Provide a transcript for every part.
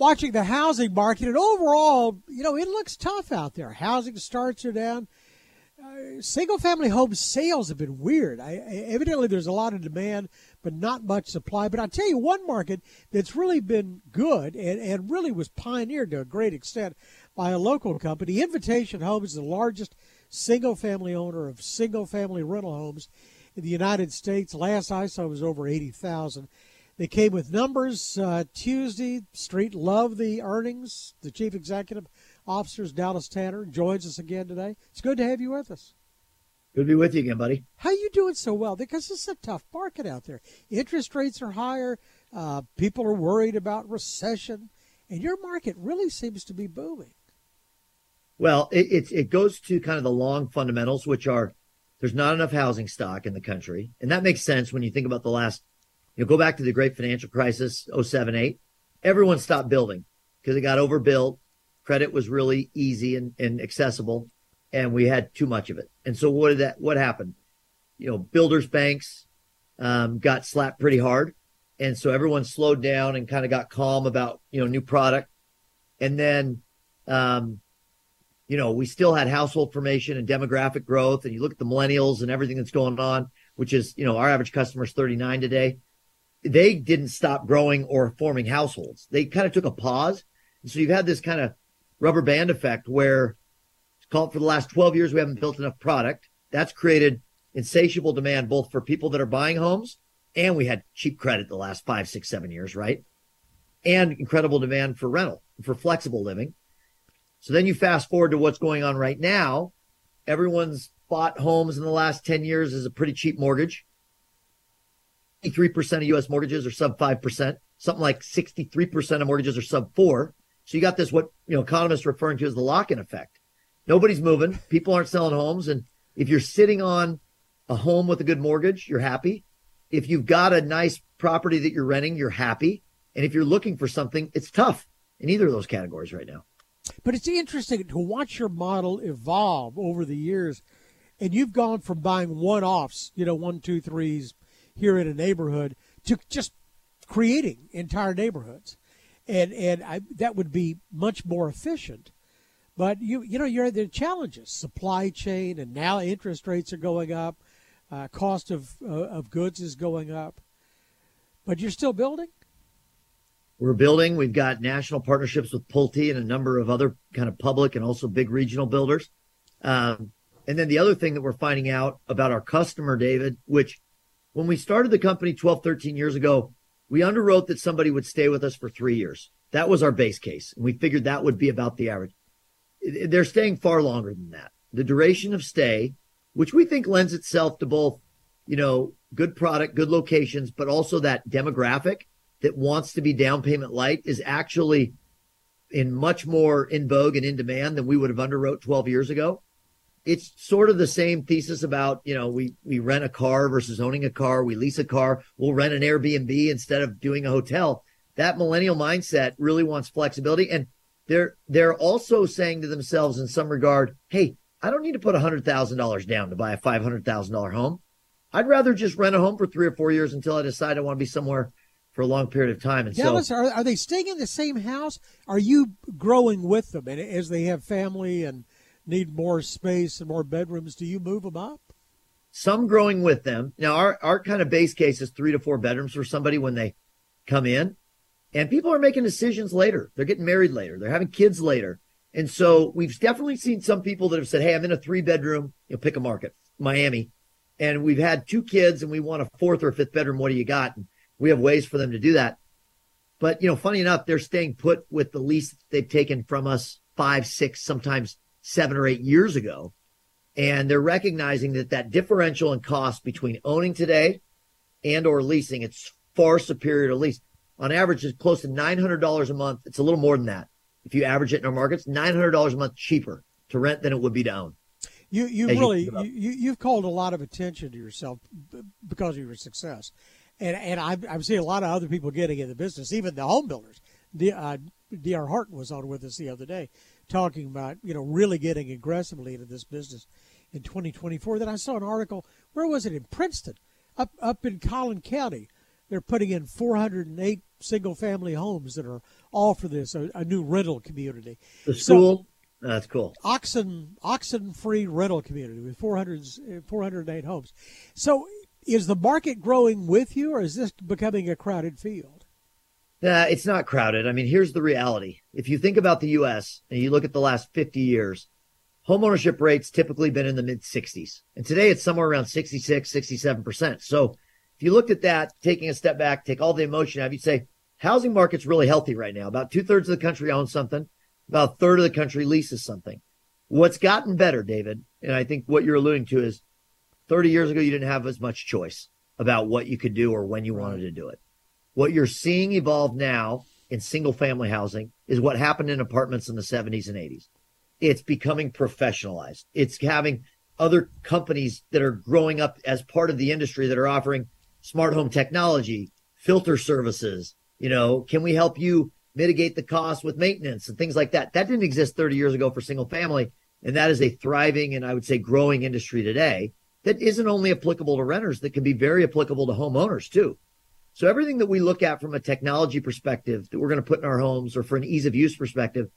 watching the housing market, and overall, you know, it looks tough out there. Housing starts are down. Uh, single family home sales have been weird. I, evidently, there's a lot of demand, but not much supply. But I'll tell you one market that's really been good and, and really was pioneered to a great extent by a local company. Invitation Homes is the largest single family owner of single family rental homes in the United States. Last I saw was over 80,000. They came with numbers uh, Tuesday. Street loved the earnings. The chief executive officers, Dallas Tanner joins us again today. It's good to have you with us. Good to be with you again, buddy. How are you doing so well? Because it's a tough market out there. Interest rates are higher. Uh, people are worried about recession, and your market really seems to be booming. Well, it, it, it goes to kind of the long fundamentals, which are there's not enough housing stock in the country, and that makes sense when you think about the last you know, go back to the great financial crisis, 07, 8. Everyone stopped building because it got overbuilt. Credit was really easy and, and accessible, and we had too much of it. And so what did that, what happened? You know, builders banks um, got slapped pretty hard. And so everyone slowed down and kind of got calm about, you know, new product. And then, um, you know, we still had household formation and demographic growth. And you look at the millennials and everything that's going on, which is, you know, our average customer is 39 today they didn't stop growing or forming households. They kind of took a pause. And so you've had this kind of rubber band effect where it's called for the last 12 years, we haven't built enough product. That's created insatiable demand, both for people that are buying homes and we had cheap credit the last five, six, seven years, right? And incredible demand for rental, for flexible living. So then you fast forward to what's going on right now. Everyone's bought homes in the last 10 years as a pretty cheap mortgage. 63% of US mortgages are sub 5%. Something like 63% of mortgages are sub 4. So you got this what, you know, economists referring to as the lock-in effect. Nobody's moving. People aren't selling homes and if you're sitting on a home with a good mortgage, you're happy. If you've got a nice property that you're renting, you're happy. And if you're looking for something, it's tough in either of those categories right now. But it's interesting to watch your model evolve over the years. And you've gone from buying one offs, you know, one, two, threes, here in a neighborhood to just creating entire neighborhoods, and and I, that would be much more efficient. But you you know you're the challenges, supply chain, and now interest rates are going up, uh, cost of uh, of goods is going up, but you're still building. We're building. We've got national partnerships with Pulte and a number of other kind of public and also big regional builders. Um, and then the other thing that we're finding out about our customer, David, which when we started the company 12, 13 years ago, we underwrote that somebody would stay with us for three years. That was our base case. And we figured that would be about the average. They're staying far longer than that. The duration of stay, which we think lends itself to both, you know, good product, good locations, but also that demographic that wants to be down payment light is actually in much more in vogue and in demand than we would have underwrote 12 years ago it's sort of the same thesis about you know we we rent a car versus owning a car we lease a car we'll rent an airbnb instead of doing a hotel. That millennial mindset really wants flexibility and they're they're also saying to themselves in some regard hey i don't need to put $100000 down to buy a $500000 home. I'd rather just rent a home for three or four years until i decide i want to be somewhere for a long period of time. And Dallas, so are, are they staying in the same house? Are you growing with them and as they have family and need more space and more bedrooms, do you move them up? Some growing with them. Now, our, our kind of base case is three to four bedrooms for somebody when they come in. And people are making decisions later. They're getting married later. They're having kids later. And so we've definitely seen some people that have said, Hey, I'm in a three bedroom, you know, pick a market, Miami. And we've had two kids and we want a fourth or fifth bedroom. What do you got? And we have ways for them to do that. But, you know, funny enough, they're staying put with the lease they've taken from us five, six, sometimes seven or eight years ago. And they're recognizing that that differential in cost between owning today and or leasing, it's far superior to lease. On average, it's close to $900 a month. It's a little more than that. If you average it in our markets, $900 a month cheaper to rent than it would be to own. You you really you, you you've called a lot of attention to yourself because of your success, and and I've I've seen a lot of other people getting in the business, even the home builders. The uh, D.R. Horton was on with us the other day, talking about, you know, really getting aggressively into this business in 2024. Then I saw an article, where was it, in Princeton, up, up in Collin County. they're putting in 408 single family homes that are all for this, a, a new rental community. The school, so, that's cool. Oxen oxen free rental community with 400, 408 homes. So is the market growing with you, or is this becoming a crowded field? Nah, it's not crowded. I mean, here's the reality. If you think about the U.S. and you look at the last 50 years, homeownership rates typically been in the mid 60s. And today it's somewhere around 66, 67%. So if you looked at that, taking a step back, take all the emotion out of you'd say housing market's really healthy right now. About two thirds of the country owns something. About a third of the country leases something. What's gotten better, David, and I think what you're alluding to is 30 years ago, you didn't have as much choice about what you could do or when you wanted to do it. What you're seeing evolve now in single family housing is what happened in apartments in the 70s and 80s. It's becoming professionalized. It's having other companies that are growing up as part of the industry that are offering smart home technology, filter services. You know, can we help you mitigate the cost with maintenance and things like that? That didn't exist 30 years ago for single family. And that is a thriving and I would say growing industry today that isn't only applicable to renters, that can be very applicable to homeowners too. So everything that we look at from a technology perspective that we're going to put in our homes or for an ease of use perspective,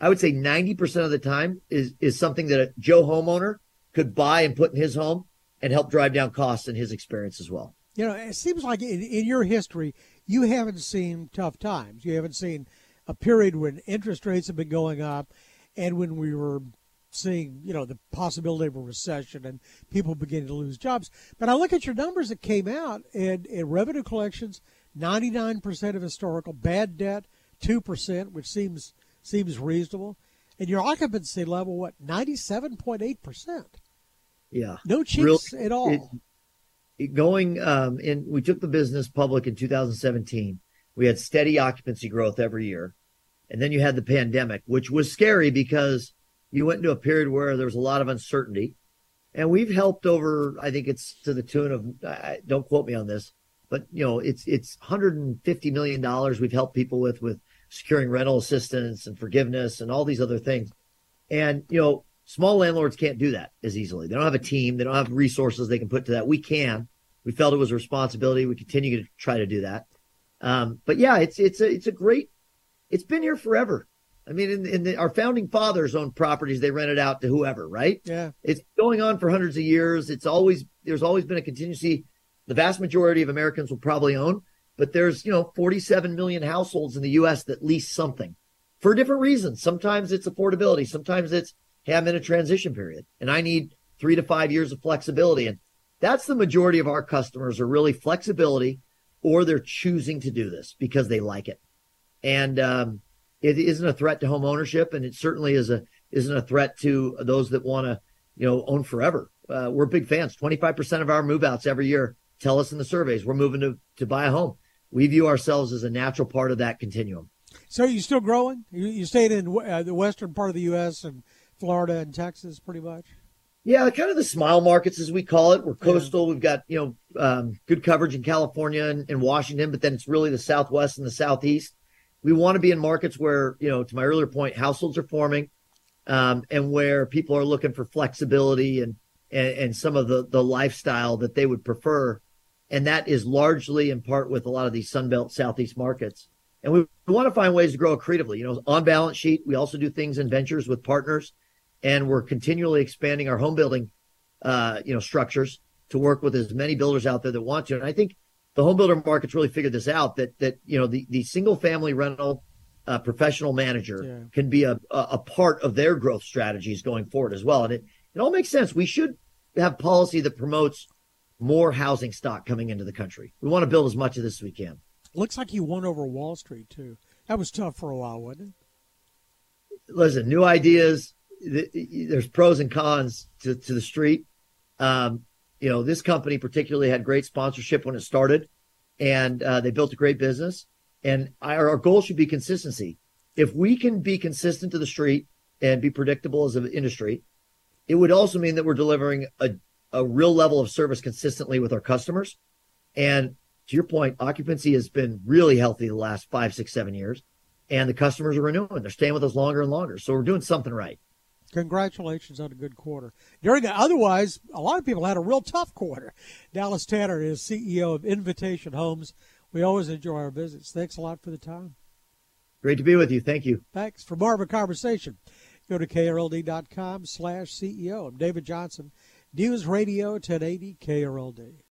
I would say 90% of the time is, is something that a Joe homeowner could buy and put in his home and help drive down costs in his experience as well. You know, it seems like in, in your history, you haven't seen tough times. You haven't seen a period when interest rates have been going up and when we were seeing, you know, the possibility of a recession and people beginning to lose jobs. But I look at your numbers that came out and, in revenue collections, 99% of historical, bad debt, 2%, which seems seems reasonable. And your occupancy level, what, 97.8%? Yeah. No cheats Real, at all. It, going um, in, we took the business public in 2017. We had steady occupancy growth every year. And then you had the pandemic, which was scary because you went into a period where there was a lot of uncertainty. And we've helped over, I think it's to the tune of, uh, don't quote me on this, but you know, it's, it's 150 million dollars we've helped people with, with securing rental assistance and forgiveness and all these other things. And, you know, Small landlords can't do that as easily. They don't have a team. They don't have resources they can put to that. We can. We felt it was a responsibility. We continue to try to do that. Um, but yeah, it's it's a it's a great. It's been here forever. I mean, in, in the, our founding fathers owned properties. They rented out to whoever, right? Yeah. It's going on for hundreds of years. It's always there's always been a contingency. The vast majority of Americans will probably own, but there's you know 47 million households in the U.S. that lease something for different reasons. Sometimes it's affordability. Sometimes it's hey, I'm in a transition period and I need three to five years of flexibility. And that's the majority of our customers are really flexibility or they're choosing to do this because they like it. And um, it isn't a threat to home ownership, and it certainly is a isn't a threat to those that want to you know own forever. Uh, we're big fans. Twenty five percent of our move outs every year tell us in the surveys we're moving to to buy a home. We view ourselves as a natural part of that continuum. So you still growing? You, you stayed in uh, the western part of the U.S. and Florida and Texas, pretty much. Yeah, kind of the smile markets as we call it. We're coastal. Yeah. We've got you know um, good coverage in California and, and, Washington, but then it's really the Southwest and the Southeast. We want to be in markets where you know, to my earlier point, households are forming, um, and where people are looking for flexibility and, and and some of the the lifestyle that they would prefer, and that is largely in part with a lot of these Sunbelt Southeast markets. And we, we want to find ways to grow creatively. You know, on balance sheet, we also do things in ventures with partners and we're continually expanding our home building, uh, you know, structures to work with as many builders out there that want to. And I think the home builder market's really figured this out that that you know the the single family rental uh, professional manager yeah. can be a, a part of their growth strategies going forward as well. And it it all makes sense. We should have policy that promotes more housing stock coming into the country. We want to build as much of this as we can. Looks like you won over Wall Street too. That was tough for a while, wasn't it? Listen, new ideas, there's pros and cons to, to the street. Um, you know, this company particularly had great sponsorship when it started, and uh, they built a great business. And our, our goal should be consistency. If we can be consistent to the street and be predictable as an industry, it would also mean that we're delivering a, a real level of service consistently with our customers. And to your point, occupancy has been really healthy the last five, six, seven years, and the customers are renewing. They're staying with us longer and longer. So we're doing something right. Congratulations on a good quarter. During the, otherwise, a lot of people had a real tough quarter. Dallas Tanner is CEO of Invitation Homes, We always enjoy our visits. Thanks a lot for the time. Great to be with you. Thank you. Thanks. For more of a conversation, go to krld.com slash CEO. I'm David Johnson, News Radio 1080 KRLD.